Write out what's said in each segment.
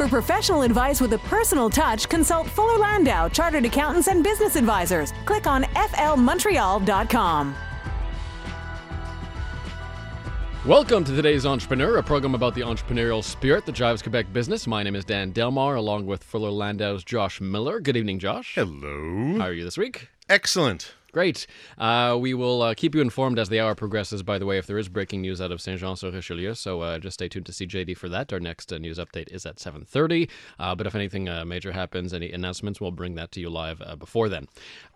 For professional advice with a personal touch, consult Fuller Landau, Chartered Accountants and Business Advisors. Click on flmontreal.com. Welcome to today's Entrepreneur, a program about the entrepreneurial spirit that drives Quebec business. My name is Dan Delmar, along with Fuller Landau's Josh Miller. Good evening, Josh. Hello. How are you this week? Excellent. Great. Uh, we will uh, keep you informed as the hour progresses, by the way, if there is breaking news out of Saint Jean sur Richelieu. So uh, just stay tuned to CJAD for that. Our next uh, news update is at 7.30. Uh, but if anything uh, major happens, any announcements, we'll bring that to you live before then.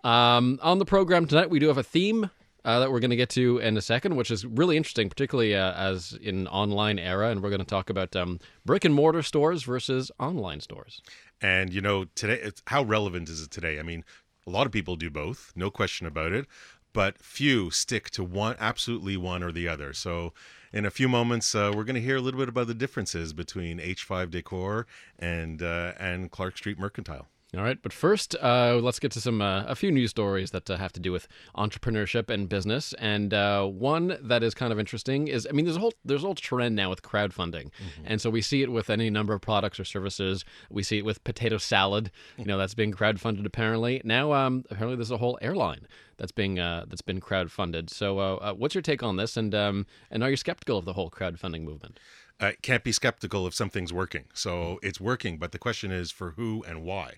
Um, on the program tonight, we do have a theme uh, that we're going to get to in a second, which is really interesting, particularly uh, as in online era, and we're going to talk about um, brick and mortar stores versus online stores. And you know, today, how relevant is it today? I mean, a lot of people do both, no question about it, but few stick to one, absolutely one or the other. So, in a few moments, uh, we're going to hear a little bit about the differences between H5 Decor and uh, and Clark Street Mercantile. All right, but first, uh, let's get to some uh, a few news stories that uh, have to do with entrepreneurship and business. And uh, one that is kind of interesting is, I mean, there's a whole there's a whole trend now with crowdfunding, mm-hmm. and so we see it with any number of products or services. We see it with potato salad, you know, that's being crowdfunded apparently. Now, um, apparently, there's a whole airline that's being uh, that's been crowdfunded. So, uh, what's your take on this? And um, and are you skeptical of the whole crowdfunding movement? uh, can't be skeptical if something's working. So it's working, but the question is for who and why.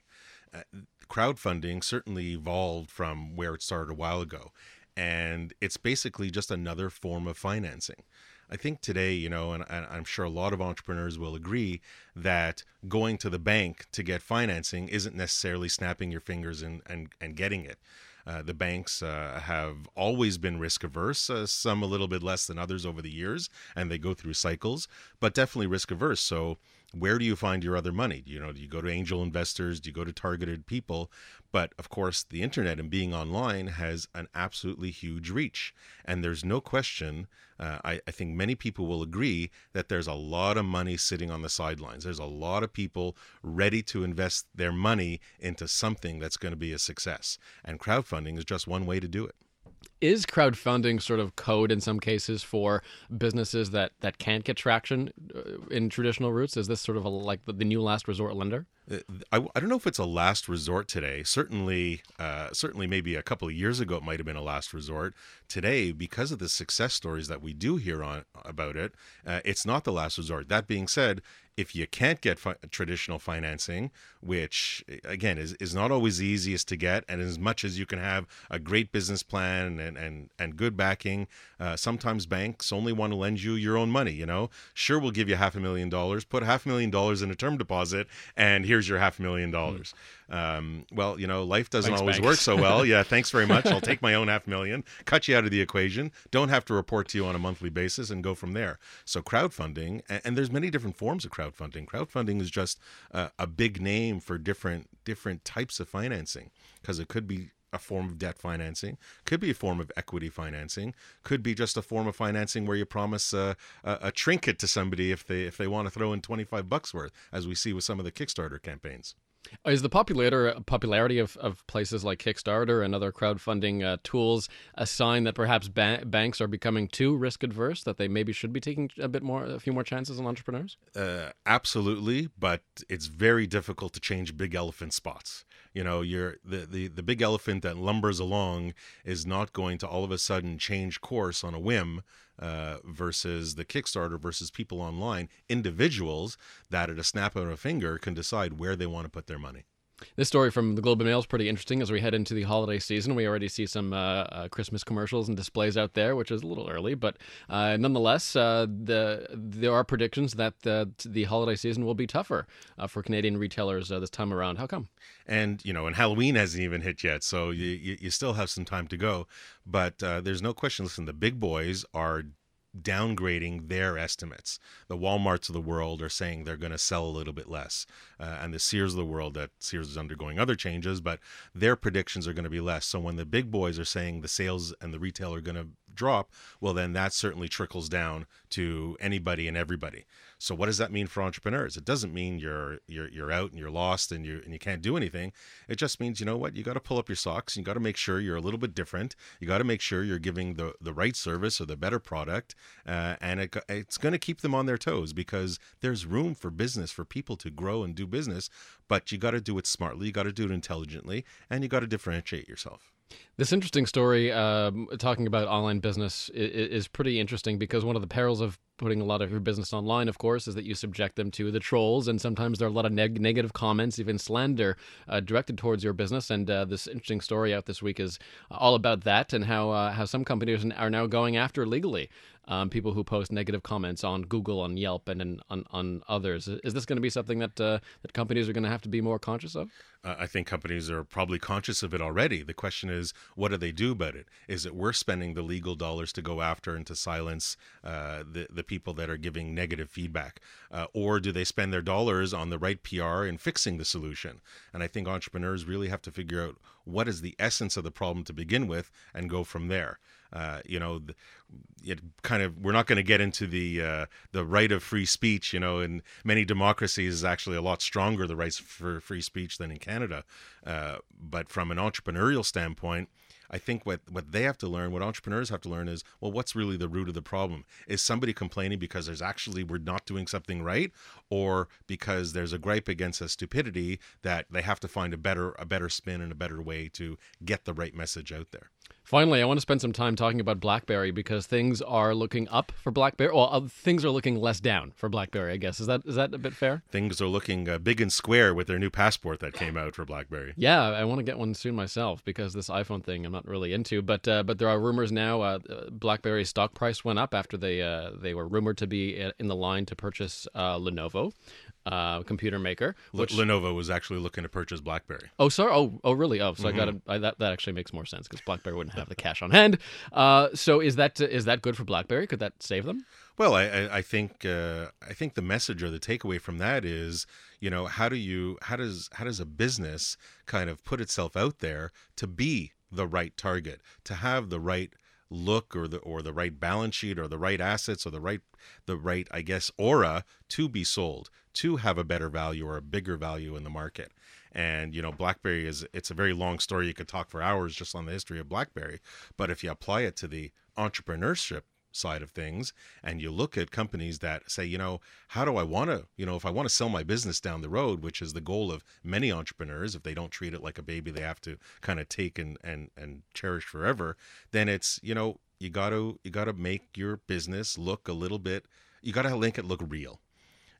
Crowdfunding certainly evolved from where it started a while ago, and it's basically just another form of financing. I think today, you know, and, and, I'm sure a lot of entrepreneurs will agree that going to the bank to get financing isn't necessarily snapping your fingers and, and, and getting it. Uh, the banks uh, have always been risk averse, uh, some a little bit less than others over the years, and they go through cycles, but definitely risk averse. So where do you find your other money? You know, do you go to angel investors? Do you go to targeted people? But of course, the internet and being online has an absolutely huge reach. And there's no question, uh, I, I think many people will agree that there's a lot of money sitting on the sidelines. There's a lot of people ready to invest their money into something that's going to be a success. And crowdfunding is just one way to do it is crowdfunding sort of code in some cases for businesses that that can't get traction uh, in traditional routes? Is this sort of a, like the, the new last resort lender? Uh, I, I don't know if it's a last resort today. Certainly, uh, certainly, maybe a couple of years ago, it might have been a last resort. Today, because of the success stories that we do hear on about it, uh, it's not the last resort. That being said, if you can't get fi- traditional financing, which again is, is not always the easiest to get, and as much as you can have a great business plan and and, and good backing, uh, sometimes banks only want to lend you your own money. You know, sure, we'll give you half a million dollars, put half a million dollars in a term deposit, and here's your half a million dollars. Mm. Um, well, you know, life doesn't thanks, always banks. work so well. Yeah, thanks very much. I'll take my own half million, cut you out of the equation, don't have to report to you on a monthly basis, and go from there. So crowdfunding, and, and there's many different forms of crowdfunding. Crowdfunding is just uh, a big name for different different types of financing because it could be a form of debt financing, could be a form of equity financing, could be just a form of financing where you promise a, a, a, trinket to somebody if they if they want to throw in 25 bucks worth, as we see with some of the Kickstarter campaigns. Is the popularity popularity of, of places like Kickstarter and other crowdfunding uh, tools a sign that perhaps ba- banks are becoming too risk adverse that they maybe should be taking a bit more a few more chances on entrepreneurs? Uh, absolutely, but it's very difficult to change big elephant spots. You know, you're the, the the big elephant that lumbers along is not going to all of a sudden change course on a whim uh, versus the Kickstarter versus people online, individuals that at a snap of a finger can decide where they want to put their money. This story from the Globe and Mail is pretty interesting as we head into the holiday season. We already see some uh, uh, Christmas commercials and displays out there, which is a little early, but uh, nonetheless, uh, the there are predictions that the, the holiday season will be tougher uh, for Canadian retailers uh, this time around. How come? And you know, and Halloween hasn't even hit yet, so you you, you still have some time to go. But there's no question. Listen, the big boys are downgrading their estimates. The Walmarts of the world are saying they're going to sell a little bit less, uh, and the Sears of the world that Sears is undergoing other changes, but their predictions are going to be less. So when the big boys are saying the sales and the retail are going to drop, well, then that certainly trickles down to anybody and everybody. So what does that mean for entrepreneurs? It doesn't mean you're you're you're out and you're lost and you and you can't do anything. It just means you know what you got to pull up your socks. And you got to make sure you're a little bit different. You got to make sure you're giving the the right service or the better product, uh, and it, it's going to keep them on their toes because there's room for business for people to grow and do business. But you got to do it smartly. You got to do it intelligently, and you got to differentiate yourself. This interesting story, um, talking about online business, is, is, pretty interesting because one of the perils of putting a lot of your business online, of course, is that you subject them to the trolls, and sometimes there are a lot of neg- negative comments, even slander, uh, directed towards your business. And uh, this interesting story out this week is all about that and how uh, how some companies are now going after legally um, people who post negative comments on Google, on Yelp, and on, on others. Is this going to be something that uh, that companies are going to have to be more conscious of? Uh, I think companies are probably conscious of it already. The question is, what do they do about it? Is it worth spending the legal dollars to go after and to silence uh, the the people that are giving negative feedback, uh, or do they spend their dollars on the right PR and fixing the solution? And I think entrepreneurs really have to figure out what is the essence of the problem to begin with and go from there. Uh, you know, it kind of we're not going to get into the uh, the right of free speech. You know, in many democracies is actually a lot stronger the rights for free speech than in Canada. Uh, but from an entrepreneurial standpoint, I think what what they have to learn, what entrepreneurs have to learn is, well, what's really the root of the problem? Is somebody complaining because there's actually we're not doing something right, or because there's a gripe against a stupidity that they have to find a better a better spin and a better way to get the right message out there. Finally, I want to spend some time talking about BlackBerry because things are looking up for BlackBerry. Well, uh, things are looking less down for BlackBerry. I guess is that is that a bit fair? Things are looking uh, big and square with their new passport that came out for BlackBerry. Yeah, I want to get one soon myself because this iPhone thing I'm not really into. But uh, but there are rumors now. Uh, BlackBerry's stock price went up after they uh, they were rumored to be uh, in the line to purchase Lenovo uh, computer maker. Which Lenovo was actually looking to purchase BlackBerry. Oh, sorry. Oh, oh, really? Oh, so mm-hmm. I got to that. That actually makes more sense because BlackBerry wouldn't have the cash on hand. Uh, so is that is that good for BlackBerry? Could that save them? Well, I, I think uh, I think the message or the takeaway from that is, you know, how do you how does how does a business kind of put itself out there to be the right target, to have the right look or the or the right balance sheet or the right assets or the right the right I guess aura to be sold to have a better value or a bigger value in the market. And you know, BlackBerry is it's a very long story. You could talk for hours just on the history of BlackBerry, but if you apply it to the entrepreneurship side of things and you look at companies that say you know how do i want to you know if i want to sell my business down the road which is the goal of many entrepreneurs if they don't treat it like a baby they have to kind of take and and and cherish forever then it's you know you got to you got to make your business look a little bit you got to make it look real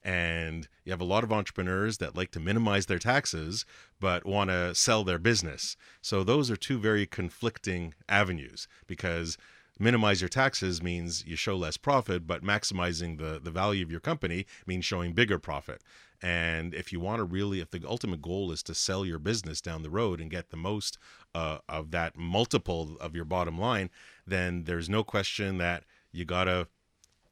and you have a lot of entrepreneurs that like to minimize their taxes but want to sell their business. So those are two very conflicting avenues because minimize your taxes means you show less profit, but maximizing the, the value of your company means showing bigger profit. And if you want to really, if the ultimate goal is to sell your business down the road and get the most uh, of that multiple of your bottom line, then there's no question that you got to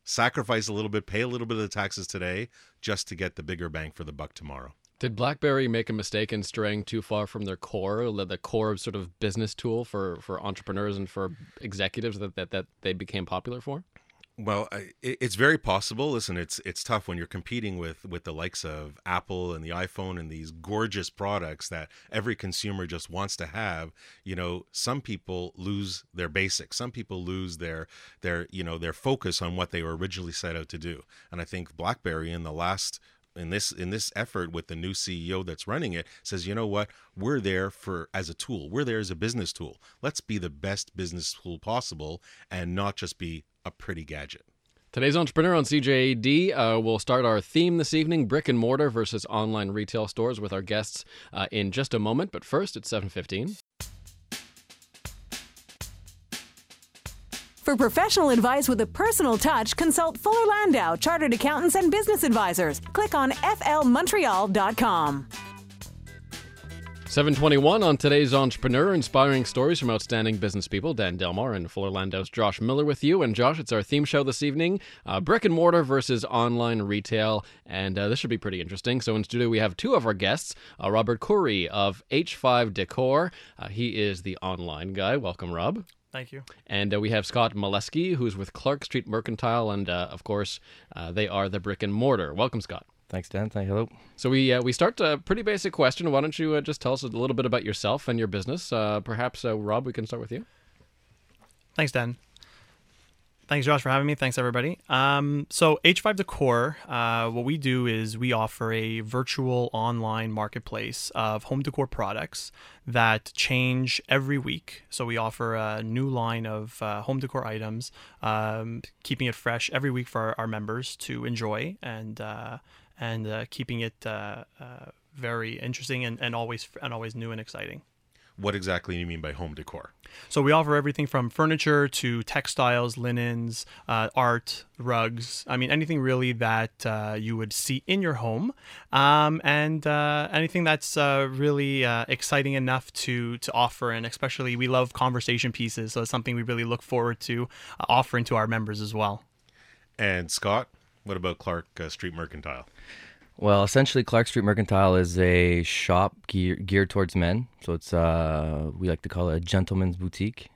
sacrifice a little bit, pay a little bit of the taxes today just to get the bigger bang for the buck tomorrow. Did BlackBerry make a mistake in straying too far from their core, the core sort of business tool for, for entrepreneurs and for executives that, that, that they became popular for? Well, it's very possible. Listen, it's it's tough when you're competing with with the likes of Apple and the iPhone and these gorgeous products that every consumer just wants to have. You know, some people lose their basics. Some people lose their their you know their focus on what they were originally set out to do. And I think BlackBerry in the last in this in this effort with the new CEO that's running it says, you know what, we're there for as a tool. We're there as a business tool. Let's be the best business tool possible and not just be a pretty gadget. Today's Entrepreneur on CJAD uh, will start our theme this evening, brick and mortar versus online retail stores with our guests uh, in just a moment. But first, it's 715. For professional advice with a personal touch, consult Fuller Landau, Chartered Accountants and Business Advisors. Click on flmontreal.com. 721 on today's Entrepreneur, inspiring stories from outstanding business people. Dan Delmar and Fuller Landau's Josh Miller with you. And Josh, it's our theme show this evening uh, brick and mortar versus online retail. And uh, this should be pretty interesting. So, in studio, we have two of our guests uh, Robert Courey of H5 Decor. Uh, he is the online guy. Welcome, Rob. Thank you. And uh, we have Scott Meleskie, who's with Clark Street Mercantile, and uh, of course, uh, they are the brick and mortar. Welcome, Scott. Thanks, Dan. Thank you. hello. So we uh, we start a pretty basic question. Why don't you uh, just tell us a little bit about yourself and your business? Uh, perhaps uh, Rob, we can start with you. Thanks, Dan. Thanks, Josh, for having me. Thanks, everybody. Um, so, H5 Decor, uh, what we do is we offer a virtual online marketplace of home decor products that change every week. So, we offer a new line of uh, home decor items, um, keeping it fresh every week for our, our members to enjoy and uh, and uh, keeping it uh, uh, very interesting and, and always and always new and exciting. What exactly do you mean by home decor? So we offer everything from furniture to textiles, linens, uh, art, rugs. I mean, anything really that uh, you would see in your home, um, and uh, anything that's uh, really uh, exciting enough to to offer. And especially, we love conversation pieces, so it's something we really look forward to uh, offering to our members as well. And Scott, what about Clark uh, Street Mercantile? Well, essentially, Clark Street Mercantile is a shop gear, geared towards men. So it's uh, we like to call it a gentleman's boutique.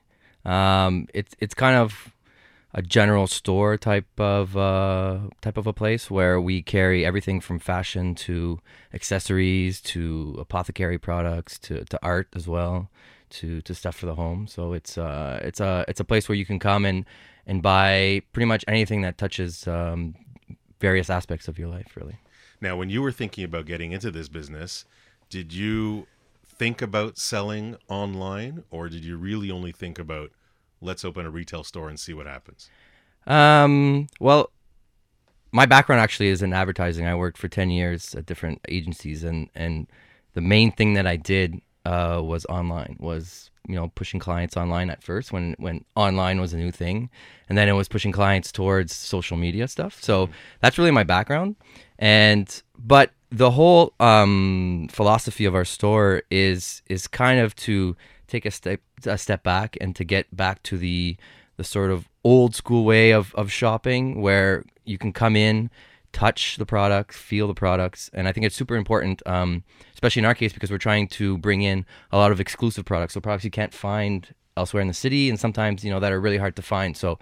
Um, it's it's kind of a general store type of uh, type of a place where we carry everything from fashion to accessories to apothecary products to, to art as well to, to stuff for the home. So it's uh, it's a it's a place where you can come and and buy pretty much anything that touches um, various aspects of your life, really. Now, when you were thinking about getting into this business, did you think about selling online or did you really only think about let's open a retail store and see what happens? Um, well, my background actually is in advertising. I worked for 10 years at different agencies and, and the main thing that I did uh, was online was, you know, pushing clients online at first when, when online was a new thing. And then it was pushing clients towards social media stuff. So that's really my background. And, but the whole um, philosophy of our store is, is kind of to take a step, a step back and to get back to the, the sort of old school way of, of shopping where you can come in, touch the products, feel the products. And I think it's super important, um, especially in our case, because we're trying to bring in a lot of exclusive products. So products you can't find elsewhere in the city and sometimes, you know, that are really hard to find. So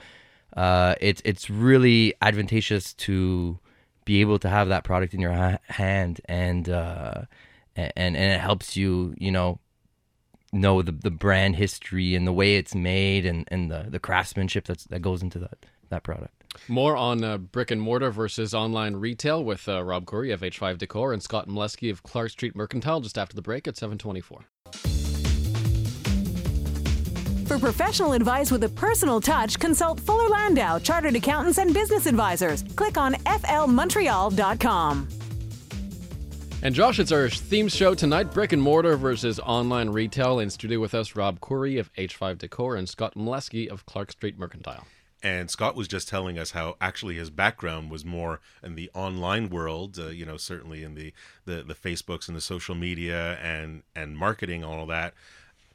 uh, it's, it's really advantageous to be able to have that product in your ha- hand and, uh, and, and it helps you, you know, know the, the brand history and the way it's made and, and the, the craftsmanship that's, that goes into that, that product. More on uh, brick and mortar versus online retail with uh, Rob Courey of H5 Decor and Scott Meleskie of Clark Street Mercantile just after the break at 724. For professional advice with a personal touch, consult Fuller Landau, Chartered Accountants and Business Advisors. Click on flmontreal.com. And Josh, it's our theme show tonight brick and mortar versus online retail. In studio with us, Rob Courey of H5 Decor and Scott Meleskie of Clark Street Mercantile. And Scott was just telling us how actually his background was more in the online world, uh, you know, certainly in the, the, the Facebooks and the social media and, and marketing, all that.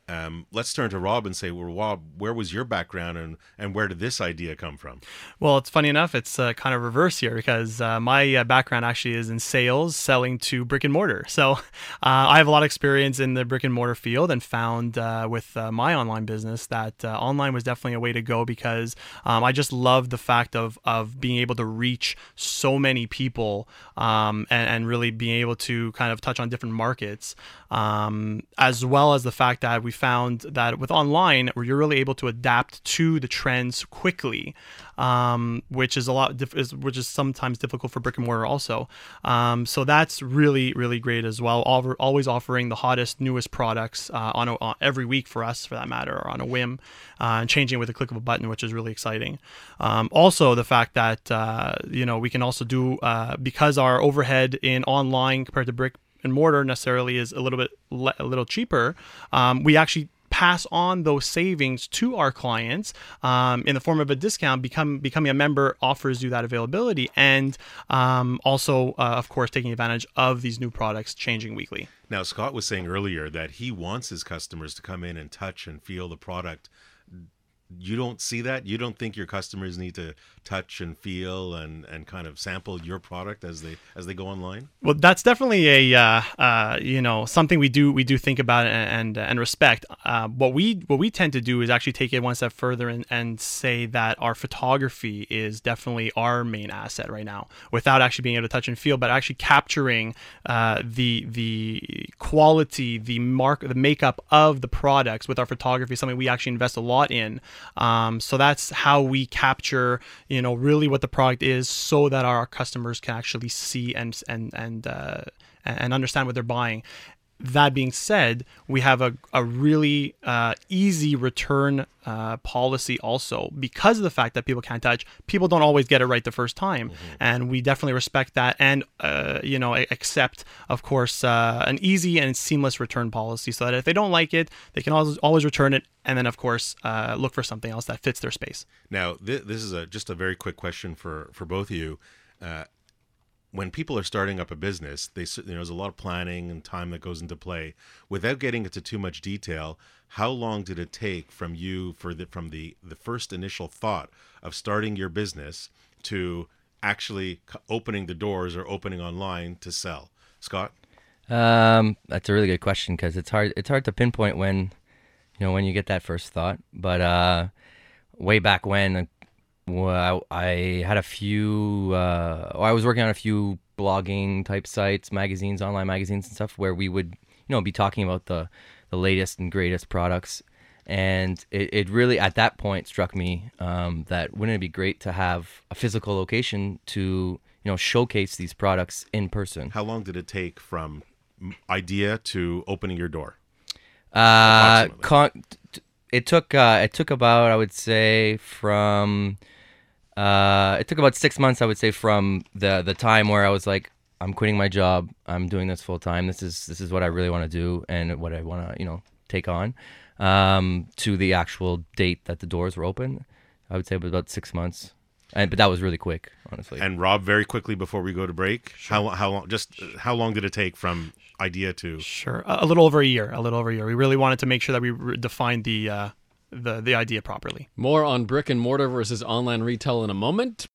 Um, let's turn to Rob and say, well, Rob, where was your background and, and where did this idea come from? Well, it's funny enough, it's uh, kind of reverse here because uh, my uh, background actually is in sales, selling to brick and mortar. So uh, I have a lot of experience in the brick and mortar field and found uh, with uh, my online business that online was definitely a way to go because um, I just love the fact of, of being able to reach so many people um, and, and really being able to kind of touch on different markets, um, as well as the fact that we found that with online, where you're really able to adapt to the trends quickly, um, which is a lot, is, which is sometimes difficult for brick and mortar also. Um, so that's really, really great as well. Always offering the hottest, newest products uh, on, a, on, every week for us, for that matter, or on a whim, uh, and changing with a click of a button, which is really exciting. Um, also, the fact that uh, you know we can also do uh, because our overhead in online compared to brick and mortar necessarily is a little bit le- a little cheaper, um, we actually pass on those savings to our clients um, in the form of a discount. Become becoming a member offers you that availability, and um, also, uh, of course, taking advantage of these new products changing weekly. Now, Scott was saying earlier that he wants his customers to come in and touch and feel the product. you don't see that. You don't think your customers need to touch and feel and and kind of sample your product as they as they go online. Well, that's definitely a uh, uh, you know something we do we do think about and and, and respect. Uh, what we what we tend to do is actually take it one step further and, and say that our photography is definitely our main asset right now, without actually being able to touch and feel, but actually capturing uh, the the quality, the mark, the makeup of the products with our photography. is Something we actually invest a lot in. Um, so that's how we capture you know really what the product is so that our customers can actually see and and and uh, and understand what they're buying that being said, we have a, a really uh, easy return uh, policy also because of the fact that people can't touch. People don't always get it right the first time, mm-hmm. and we definitely respect that and uh, you know accept, of course, uh, an easy and seamless return policy so that if they don't like it, they can always always return it, and then of course uh, look for something else that fits their space. Now, th- this is a just a very quick question for for both of you uh, when people are starting up a business, they you know, there's a lot of planning and time that goes into play. Without getting into too much detail, how long did it take from you for the from the the first initial thought of starting your business to actually opening the doors or opening online to sell? Scott, um, that's a really good question because it's hard it's hard to pinpoint when you know when you get that first thought, but uh, way back when well, I had a few. Uh, I was working on a few blogging type sites, magazines, online magazines, and stuff, where we would, you know, be talking about the the latest and greatest products. And it, it really, at that point, struck me um, that wouldn't it be great to have a physical location to, you know, showcase these products in person. How long did it take from idea to opening your door? Uh, con- it took uh, it took about I would say from uh, it took about six months, I would say, from the the time where I was like, I'm quitting my job, I'm doing this full time. This is this is what I really want to do and what I want to you know take on. Um, to the actual date that the doors were open, I would say it was about six months. And, but that was really quick, honestly. And Rob, very quickly before we go to break, sure. how how long? Just how long did it take from idea to? Sure, a, a little over a year. A little over a year. We really wanted to make sure that we re- defined the uh, the the idea properly. More on brick and mortar versus online retail in a moment.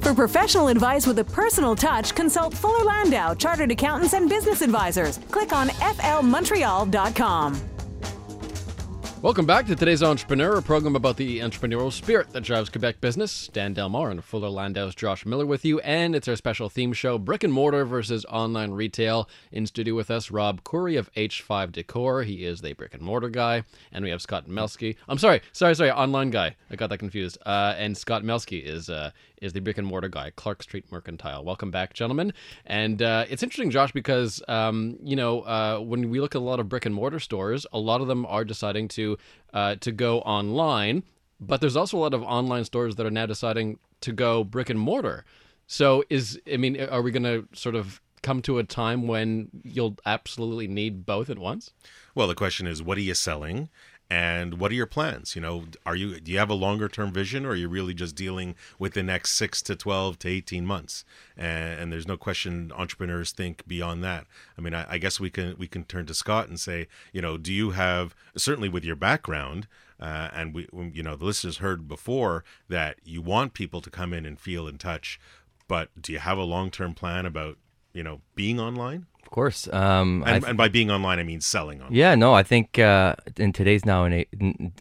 For professional advice with a personal touch, consult Fuller Landau, Chartered Accountants and Business Advisors. Click on flmontreal.com. Welcome back to today's Entrepreneur, a program about the entrepreneurial spirit that drives Quebec business. Dan Delmar and Fuller Landau's Josh Miller with you, and it's our special theme show, Brick and Mortar versus Online Retail. In studio with us, Rob Courey of H5 Decor. He is the brick and mortar guy, and we have Scott Melsky. I'm sorry, sorry, sorry, online guy. I got that confused. Uh, and Scott Melsky is uh, is the brick and mortar guy, Clark Street Mercantile. Welcome back, gentlemen. And uh, it's interesting, Josh, because um, you know uh, when we look at a lot of brick and mortar stores, a lot of them are deciding to uh, to go online, but there's also a lot of online stores that are now deciding to go brick and mortar. So is I mean, are we going to sort of come to a time when you'll absolutely need both at once? Well, the question is, what are you selling? And what are your plans? You know are you do you have a longer term vision or are you really just dealing with the next 6 to 12 to 18 months? And, and there's no question entrepreneurs think beyond that. I mean I, I, guess we can we can turn to scott and say you know do you have certainly with your background uh, and we you know the listeners heard before that you want people to come in and feel and touch but do you have a long term plan about you know being online of course. Um, and, th- and, by being online, I mean selling online. Yeah, no, I think uh, in today's now and a-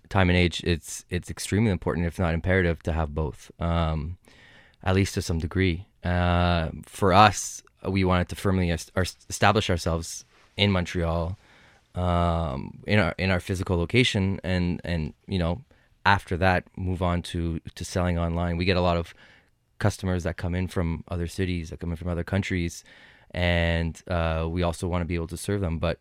time and age, it's it's extremely important, if not imperative, to have both, um, at least to some degree. Uh, for us, we wanted to firmly establish ourselves in Montreal, um, in our in our physical location, and and you know after that move on to to selling online. We get a lot of customers that come in from other cities, that come in from other countries and uh, we also want to be able to serve them. But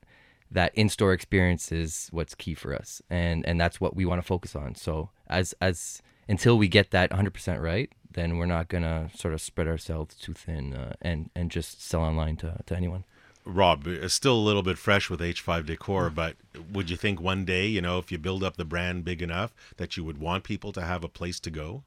that in-store experience is what's key for us, and and that's what we want to focus on. So as as until we get that 100% right, then we're not gonna sort of spread ourselves too thin uh, and and just sell online to to anyone. Rob, still a little bit fresh with H5 Decor, but would you think one day, you know, if you build up the brand big enough, that you would want people to have a place to go?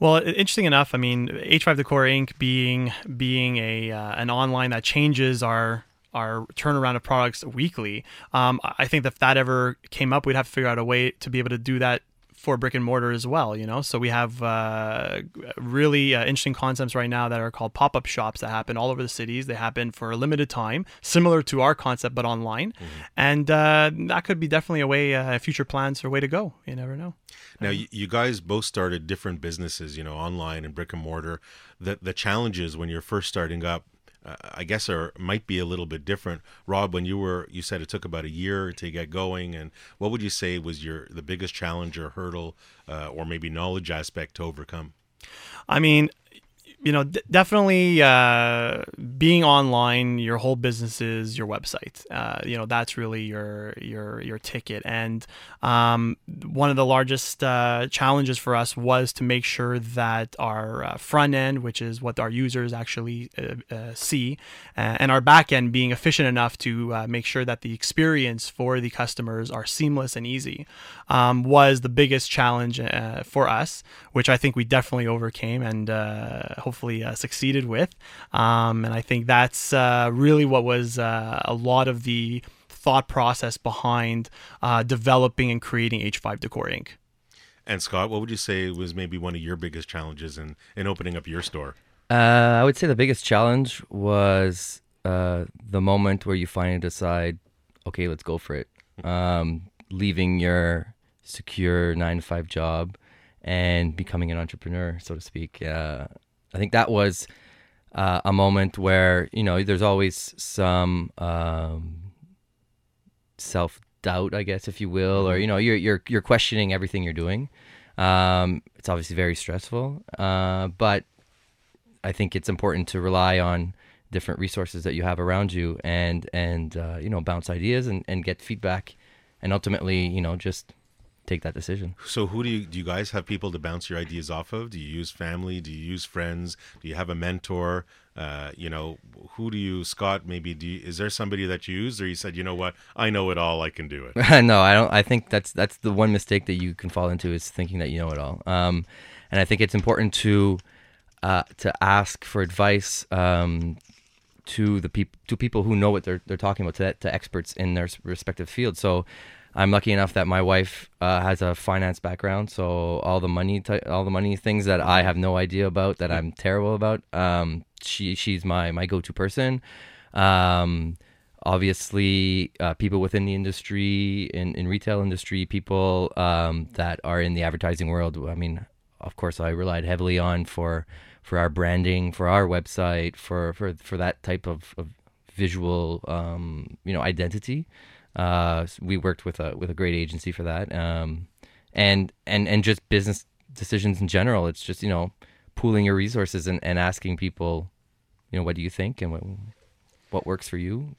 Well, interesting enough, I mean, H5 Decor Inc. being being a uh, an online that changes our our turnaround of products weekly. Um, I think that if that ever came up, we'd have to figure out a way to be able to do that for brick and mortar as well. You know, so we have uh, really uh, interesting concepts right now that are called pop up shops that happen all over the cities. They happen for a limited time, similar to our concept but online, mm-hmm. and uh, that could be definitely a way, uh, future plans or way to go. You never know. Now, um, you guys both started different businesses, you know, online and brick and mortar. The the challenges when you're first starting up uh, I guess are might be a little bit different. Rob, when you were you said it took about a year to get going, and what would you say was your the biggest challenge or hurdle, uh, or maybe knowledge aspect to overcome? I mean, you know, d- definitely uh, being online, your whole business is your website. Uh, you know, that's really your your your ticket. And um, one of the largest uh, challenges for us was to make sure that our uh, front end, which is what our users actually uh, uh, see, and our back end being efficient enough to make sure that the experience for the customers are seamless and easy, um, was the biggest challenge for us, which I think we definitely overcame and hopefully uh, succeeded with. Um, and I think that's uh, really what was uh, a lot of the thought process behind uh, developing and creating H5 Decor Inc. And Scott, what would you say was maybe one of your biggest challenges in, in opening up your store? Uh, I would say the biggest challenge was uh, the moment where you finally decide, okay, let's go for it. Um, leaving your secure nine to five job and becoming an entrepreneur, so to speak. Uh, I think that was uh, a moment where you know there's always some um, self doubt, I guess, if you will, or mm-hmm. you know you're you're you're questioning everything you're doing. Um, it's obviously very stressful, uh, but I think it's important to rely on different resources that you have around you and and uh, you know bounce ideas and, and get feedback and ultimately you know just take that decision. So who do you do you guys have people to bounce your ideas off of? Do you use family? Do you use friends? Do you have a mentor? Uh, you know, who do you Scott maybe do you, is there somebody that you use or you said, "You know what? I know it all. I can do it." no, I don't I think that's that's the one mistake that you can fall into is thinking that you know it all. Um, and I think it's important to uh, to ask for advice um, to the people to people who know what they're they're talking about to, to experts in their respective fields. So I'm lucky enough that my wife uh, has a finance background, so all the money, t- all the money things that I have no idea about, that I'm terrible about, um, she she's my my go-to person. Um, obviously, uh, people within the industry, in in retail industry, people um, that are in the advertising world. I mean, of course, I relied heavily on for for our branding, for our website, for for for that type of, of visual, um, you know, identity. Uh, we worked with a with a great agency for that, um, and and and just business decisions in general. It's just you know pooling your resources and, and asking people, you know, what do you think and what what works for you.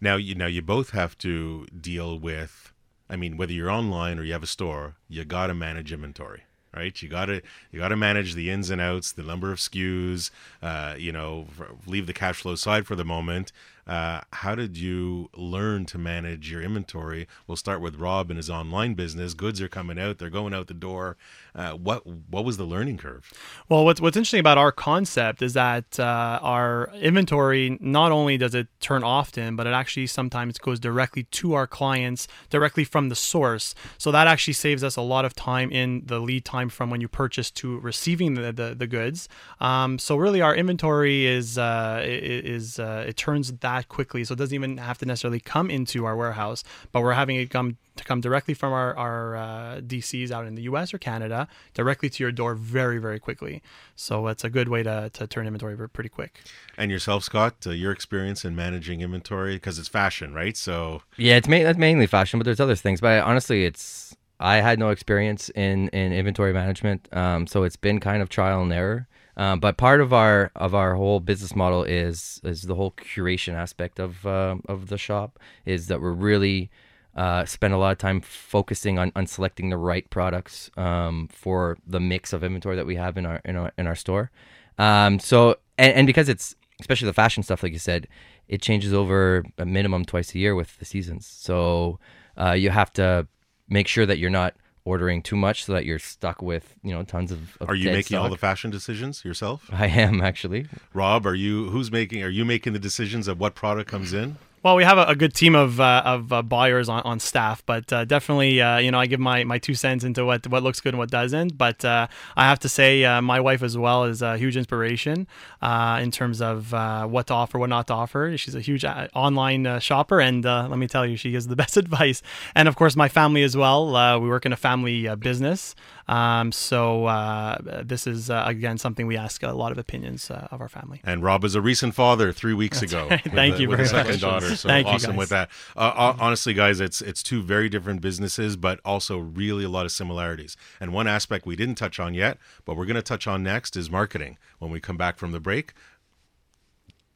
Now you now you both have to deal with. I mean, whether you're online or you have a store, you got to manage inventory right? You gotta you gotta manage the ins and outs, the number of SKUs. Uh, you know, leave the cash flow side for the moment, uh, how did you learn to manage your inventory? We'll start with Rob and his online business. Goods are coming out; they're going out the door. Uh, what what was the learning curve? Well, what's what's interesting about our concept is that uh, our inventory not only does it turn often, but it actually sometimes goes directly to our clients directly from the source. So that actually saves us a lot of time in the lead time from when you purchase to receiving the the, the goods. Um, so really, our inventory is uh, is uh, it turns that that quickly. So it doesn't even have to necessarily come into our warehouse, but we're having it come to come directly from our, our uh, DCs out in the US or Canada directly to your door very, very quickly. So it's a good way to, to turn inventory pretty quick. And yourself, Scott, uh, your experience in managing inventory, because it's fashion, right? So yeah, it's ma- that's mainly fashion, but there's other things. But honestly, it's I had no experience in, in inventory management, um, so it's been kind of trial and error. Um, but part of our of our whole business model is is the whole curation aspect of uh, of the shop is that we're really uh, spend a lot of time focusing on, on selecting the right products um, for the mix of inventory that we have in our in our in our store. Um, so and, and because it's especially the fashion stuff, like you said, it changes over a minimum twice a year with the seasons. So uh, you have to make sure that you're not ordering too much so that you're stuck with you know tons of. of Are you making all the fashion decisions yourself? I am actually. Rob, are you who's making are you making the decisions of what product comes in? Well, we have a, a good team of uh, of uh, buyers on, on staff, but uh, definitely, uh, you know, I give my, my two cents into what what looks good and what doesn't. But uh, I have to say, uh, my wife as well is a huge inspiration in terms of what to offer, what not to offer. She's a huge online shopper, and let me tell you, she gives the best advice. And of course, my family as well. We work in a family business, um, so uh, this is uh, again something we ask a lot of opinions uh, of our family. And Rob is a recent father three weeks ago. right. Thank a- you with very second much. daughter. So Thank you, awesome with that. Uh, uh, honestly, guys, it's it's two very different businesses, but also really a lot of similarities. And one aspect we didn't touch on yet, but we're going to touch on next is marketing. When we come back from the break,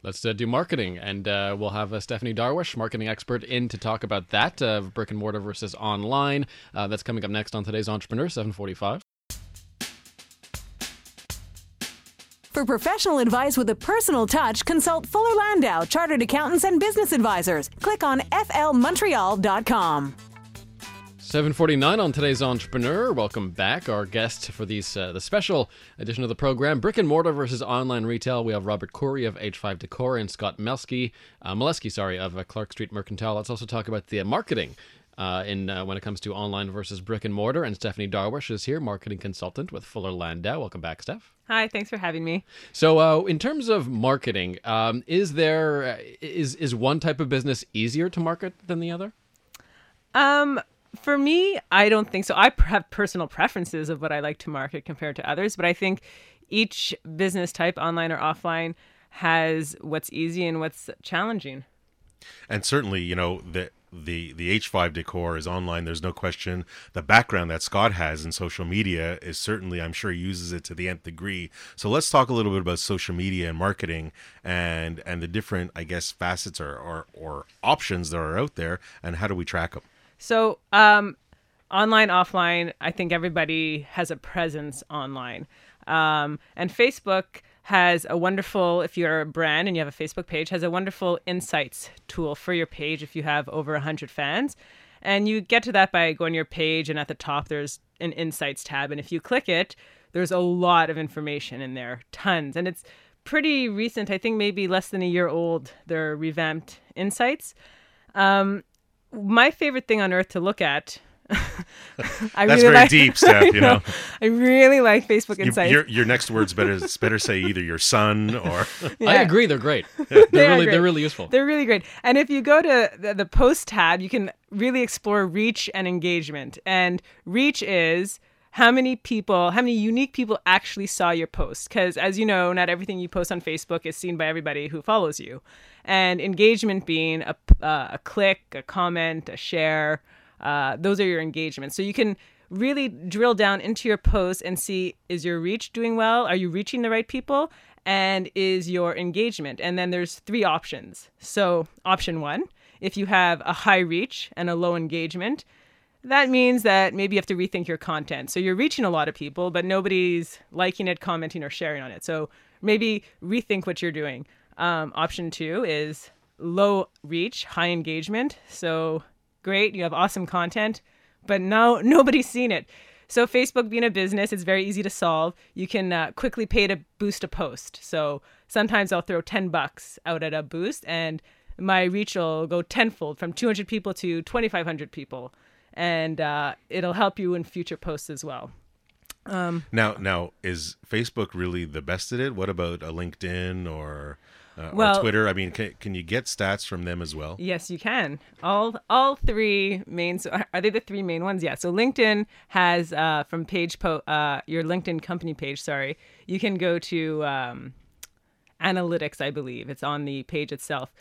Let's uh, do marketing, and uh, we'll have uh, Stephanie Darwish, marketing expert, in to talk about that uh, brick and mortar versus online. Uh, that's coming up next on today's Entrepreneur, seven forty-five. For professional advice with a personal touch, consult Fuller Landau, Chartered Accountants and Business Advisors. Click on flmontreal.com. 749 on today's Entrepreneur. Welcome back. Our guest for these uh, the special edition of the program, Brick and Mortar versus Online Retail. We have Robert Courey of H5 Decor and Scott Melski, uh, Meleskie, sorry, of uh, Clark Street Mercantile. Let's also talk about the uh, marketing uh, in uh, when it comes to online versus brick and mortar. And Stephanie Darwish is here, marketing consultant with Fuller Landau. Welcome back, Steph. Hi, thanks for having me. So, uh, in terms of marketing, um, is there uh, is is one type of business easier to market than the other? Um, for me, I don't think so. I have personal preferences of what I like to market compared to others, but I think each business type, online or offline, has what's easy and what's challenging. and certainly, you know the the the H5 decor is online. There's no question. The background that Scott has in social media is certainly, I'm sure, he uses it to the nth degree. So let's talk a little bit about social media and marketing, and and the different, I guess, facets or or, or options that are out there, and how do we track them? So, um, online, offline, I think everybody has a presence online. Um, and Facebook has a wonderful, if you're a brand and you have a Facebook page, has a wonderful insights tool for your page if you have over 100 fans. And you get to that by going to your page, and at the top, there's an insights tab. And if you click it, there's a lot of information in there, tons. And it's pretty recent, I think maybe less than a year old, their revamped insights. Um, my favorite thing on earth to look at. I That's really very like, deep, Steph. You know, I really like Facebook You- Insights. your your next words better it's better say either your son or I agree, they're great. They're They really great. they're really useful. They're really great. And if you go to the, the post tab, you can really explore reach and engagement. And reach is how many people, how many unique people actually saw your post. Because as you know, not everything you post on Facebook is seen by everybody who follows you. And engagement being a, uh, a click, a comment, a share, uh, those are your engagements. So you can really drill down into your post and see is your reach doing well? Are you reaching the right people? And is your engagement? And then there's three options. So, option one, if you have a high reach and a low engagement, that means that maybe you have to rethink your content. So, you're reaching a lot of people, but nobody's liking it, commenting, or sharing on it. So, maybe rethink what you're doing. Um, option two is low reach, high engagement. So, great, you have awesome content, but now nobody's seen it. So Facebook being a business, it's very easy to solve. You can uh, quickly pay to boost a post. So sometimes I'll throw 10 bucks out at a boost and my reach will go tenfold from 200 people to 2,500 people. And uh, it'll help you in future posts as well. now now is Facebook really the best at it? What about a LinkedIn or uh, Well- or Twitter? I mean, can, can you get stats from them as well? Yes, you can. All all three main. So are they the three main ones? Yeah. So LinkedIn has uh, from page po uh, your LinkedIn company page. Sorry, you can go to um, analytics. I believe it's on the page itself.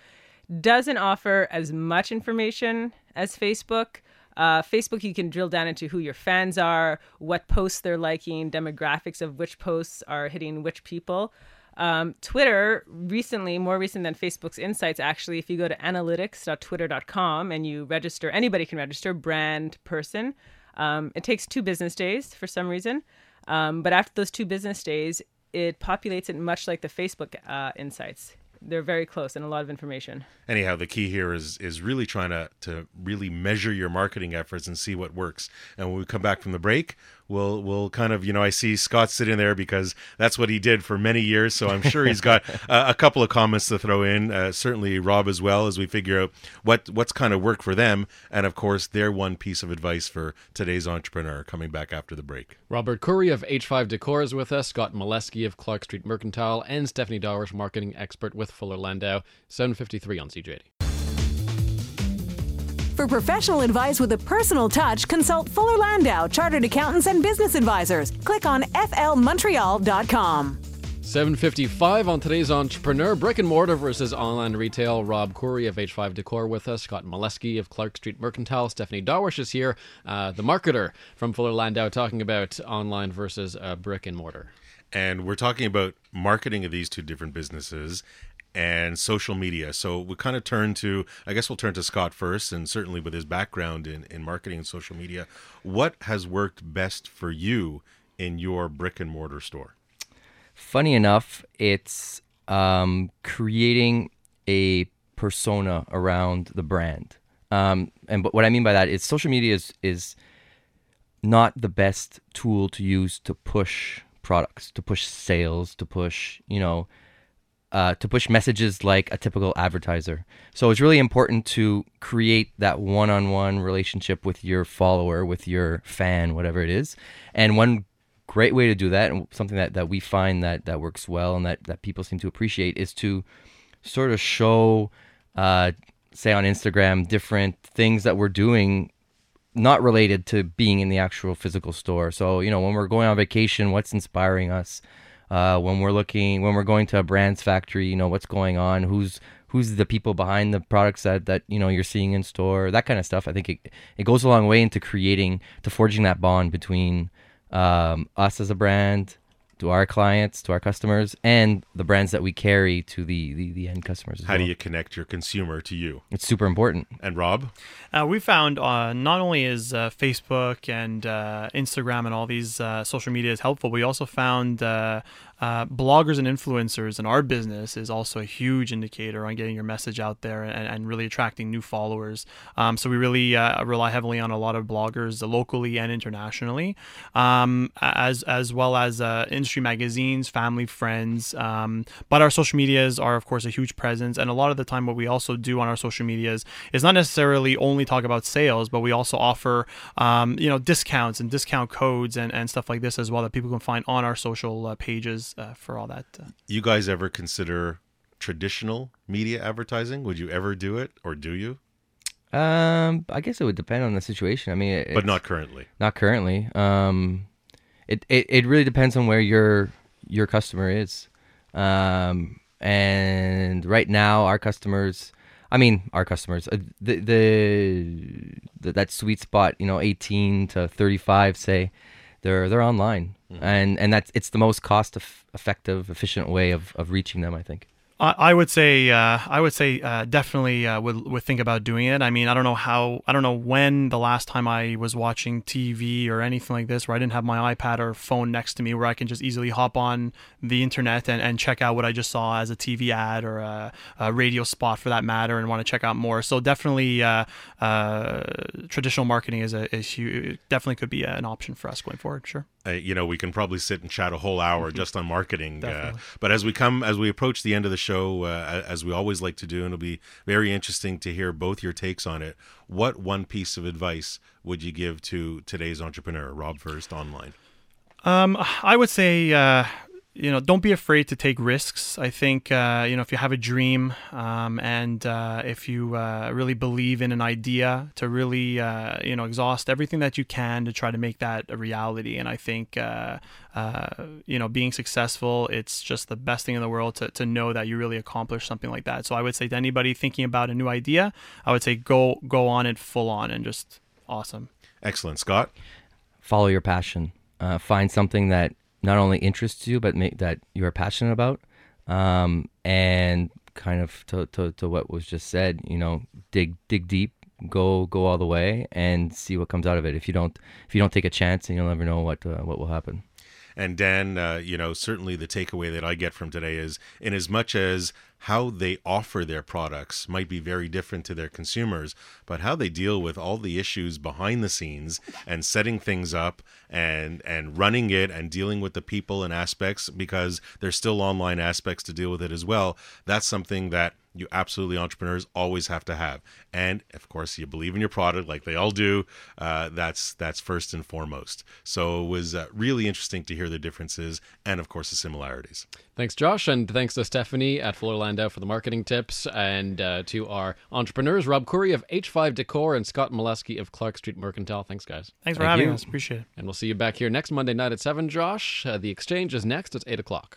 Doesn't offer as much information as Facebook. Uh, Facebook, you can drill down into who your fans are, what posts they're liking, demographics of which posts are hitting which people. Um, Twitter, recently, more recent than Facebook's Insights, actually, if you go to analytics.twitter.com and you register, anybody can register, brand, person. Um, it takes two business days for some reason. Um, but after those two business days, it populates it much like the Facebook uh, Insights. They're very close and a lot of information. anyhow the key here is is really trying to to really measure your marketing efforts and see what works and when we come back from the break we'll we'll kind of you know i see scott sitting there because that's what he did for many years so i'm sure he's got a, a couple of comments to throw in uh, certainly rob as well as we figure out what what's kind of worked for them and of course their one piece of advice for today's entrepreneur coming back after the break Robert Courey of H5 Decor is with us, Scott Meleskie of Clark Street Mercantile, and Stephanie Darwish, marketing expert with Fuller Landau. 753 on CJAD. For professional advice with a personal touch, consult Fuller Landau, Chartered Accountants and Business Advisors. Click on flmontreal.com. 755 on today's Entrepreneur. Brick and mortar versus online retail. Rob Courey of H5 Decor with us. Scott Meleskie of Clark Street Mercantile. Stephanie Darwish is here, uh, the marketer from Fuller Landau, talking about online versus uh, brick and mortar. and we're talking about marketing of these two different businesses and social media. So we kind of turn to, I guess we'll turn to Scott first, and certainly with his background in, in marketing and social media, what has worked best for you in your brick and mortar store? Funny enough, it's um, creating a persona around the brand. Um, and but what I mean by that is social media is is not the best tool to use to push products, to push sales, to push you know, uh, to push messages like a typical advertiser. So it's really important to create that one-on-one relationship with your follower, with your fan, whatever it is. And one great way to do that, and something that, that we find that, that works well and that, that people seem to appreciate, is to sort of show, uh, say on Instagram, different things that we're doing not related to being in the actual physical store. So, you know, when we're going on vacation, what's inspiring us? Uh, when we're looking, when we're going to a brand's factory, you know, what's going on? Who's who's the people behind the products that that you know you're seeing in store? That kind of stuff. I think it it goes a long way into creating, to forging that bond between um, us as a brand, to our clients, to our customers, and the brands that we carry to the the, the end customers. As How do you connect your consumer to you? It's super important. And Rob, Uh, we found uh, not only is uh, Facebook and uh, Instagram and all these uh, social media is helpful, we also found uh, uh, bloggers and influencers in our business is also a huge indicator on getting your message out there and, and really attracting new followers. Um, so we really uh, rely heavily on a lot of bloggers locally and internationally, um, as as well as uh, industry magazines, family, friends. Um, but our social medias are of course a huge presence, and a lot of the time what we also do on our social medias is not necessarily only talk about sales, but we also offer um, you know discounts and discount codes and, and stuff like this as well that people can find on our social uh, pages uh, for all that. Uh, you guys ever consider traditional media advertising? Would you ever do it, or do you? Um, I guess it would depend on the situation. I mean, it, But not currently. not currently. Um, it, it it really depends on where your your customer is. Um, and right now, our customers, I mean, our customers, uh, the, the the that sweet spot, you know, eighteen to thirty five, say, they're they're online, and and that's it's the most cost effective, efficient way of of reaching them. I think. I, would say uh, I would say uh, definitely uh, would would think about doing it. I mean, I don't know how I don't know when the last time I was watching TV or anything like this where I didn't have my iPad or phone next to me where I can just easily hop on the internet and, and check out what I just saw as a TV ad or a, a radio spot for that matter and want to check out more. So definitely uh, uh, traditional marketing is a is huge, definitely could be an option for us going forward. Sure. Uh, you know we can probably sit and chat a whole hour just on marketing uh, but as we come as we approach the end of the show uh, as we always like to do and it'll be very interesting to hear both your takes on it what one piece of advice would you give to today's entrepreneur rob first online? Um, I would say, uh, you know, don't be afraid to take risks. I think, uh, you know, if you have a dream um, and uh, if you uh, really believe in an idea, to really, uh, you know, exhaust everything that you can to try to make that a reality. And I think, uh, uh, you know, being successful, it's just the best thing in the world to, to know that you really accomplished something like that. So I would say to anybody thinking about a new idea, I would say go go on it full on and just awesome. excellent scott follow your passion. Uh, find something that not only interests you, but make, that you are passionate about. Um, and kind of to, to, to what was just said, you know, dig dig deep, go go all the way, and see what comes out of it. If you don't if you don't take a chance, then you'll never know what uh, what will happen. And Dan, uh, you know, certainly the takeaway that I get from today is, in as much as how they offer their products might be very different to their consumers, but how they deal with all the issues behind the scenes and setting things up and and running it and dealing with the people and aspects because there's still online aspects to deal with it as well. That's something that you absolutely entrepreneurs always have to have. And of course you believe in your product like they all do. Uh, that's that's first and foremost. So it was uh, really interesting to hear the differences and of course the similarities Thanks, Josh, and thanks to Stephanie at Fuller Landau for the marketing tips, and uh, to our entrepreneurs, Rob Courey of H5 Decor and Scott Meleskie of Clark Street Mercantile. Thanks, guys. Thanks for Thank having you. us. Appreciate it. And we'll see you back here next Monday night at 7, Josh. Uh, the exchange is next at 8 o'clock.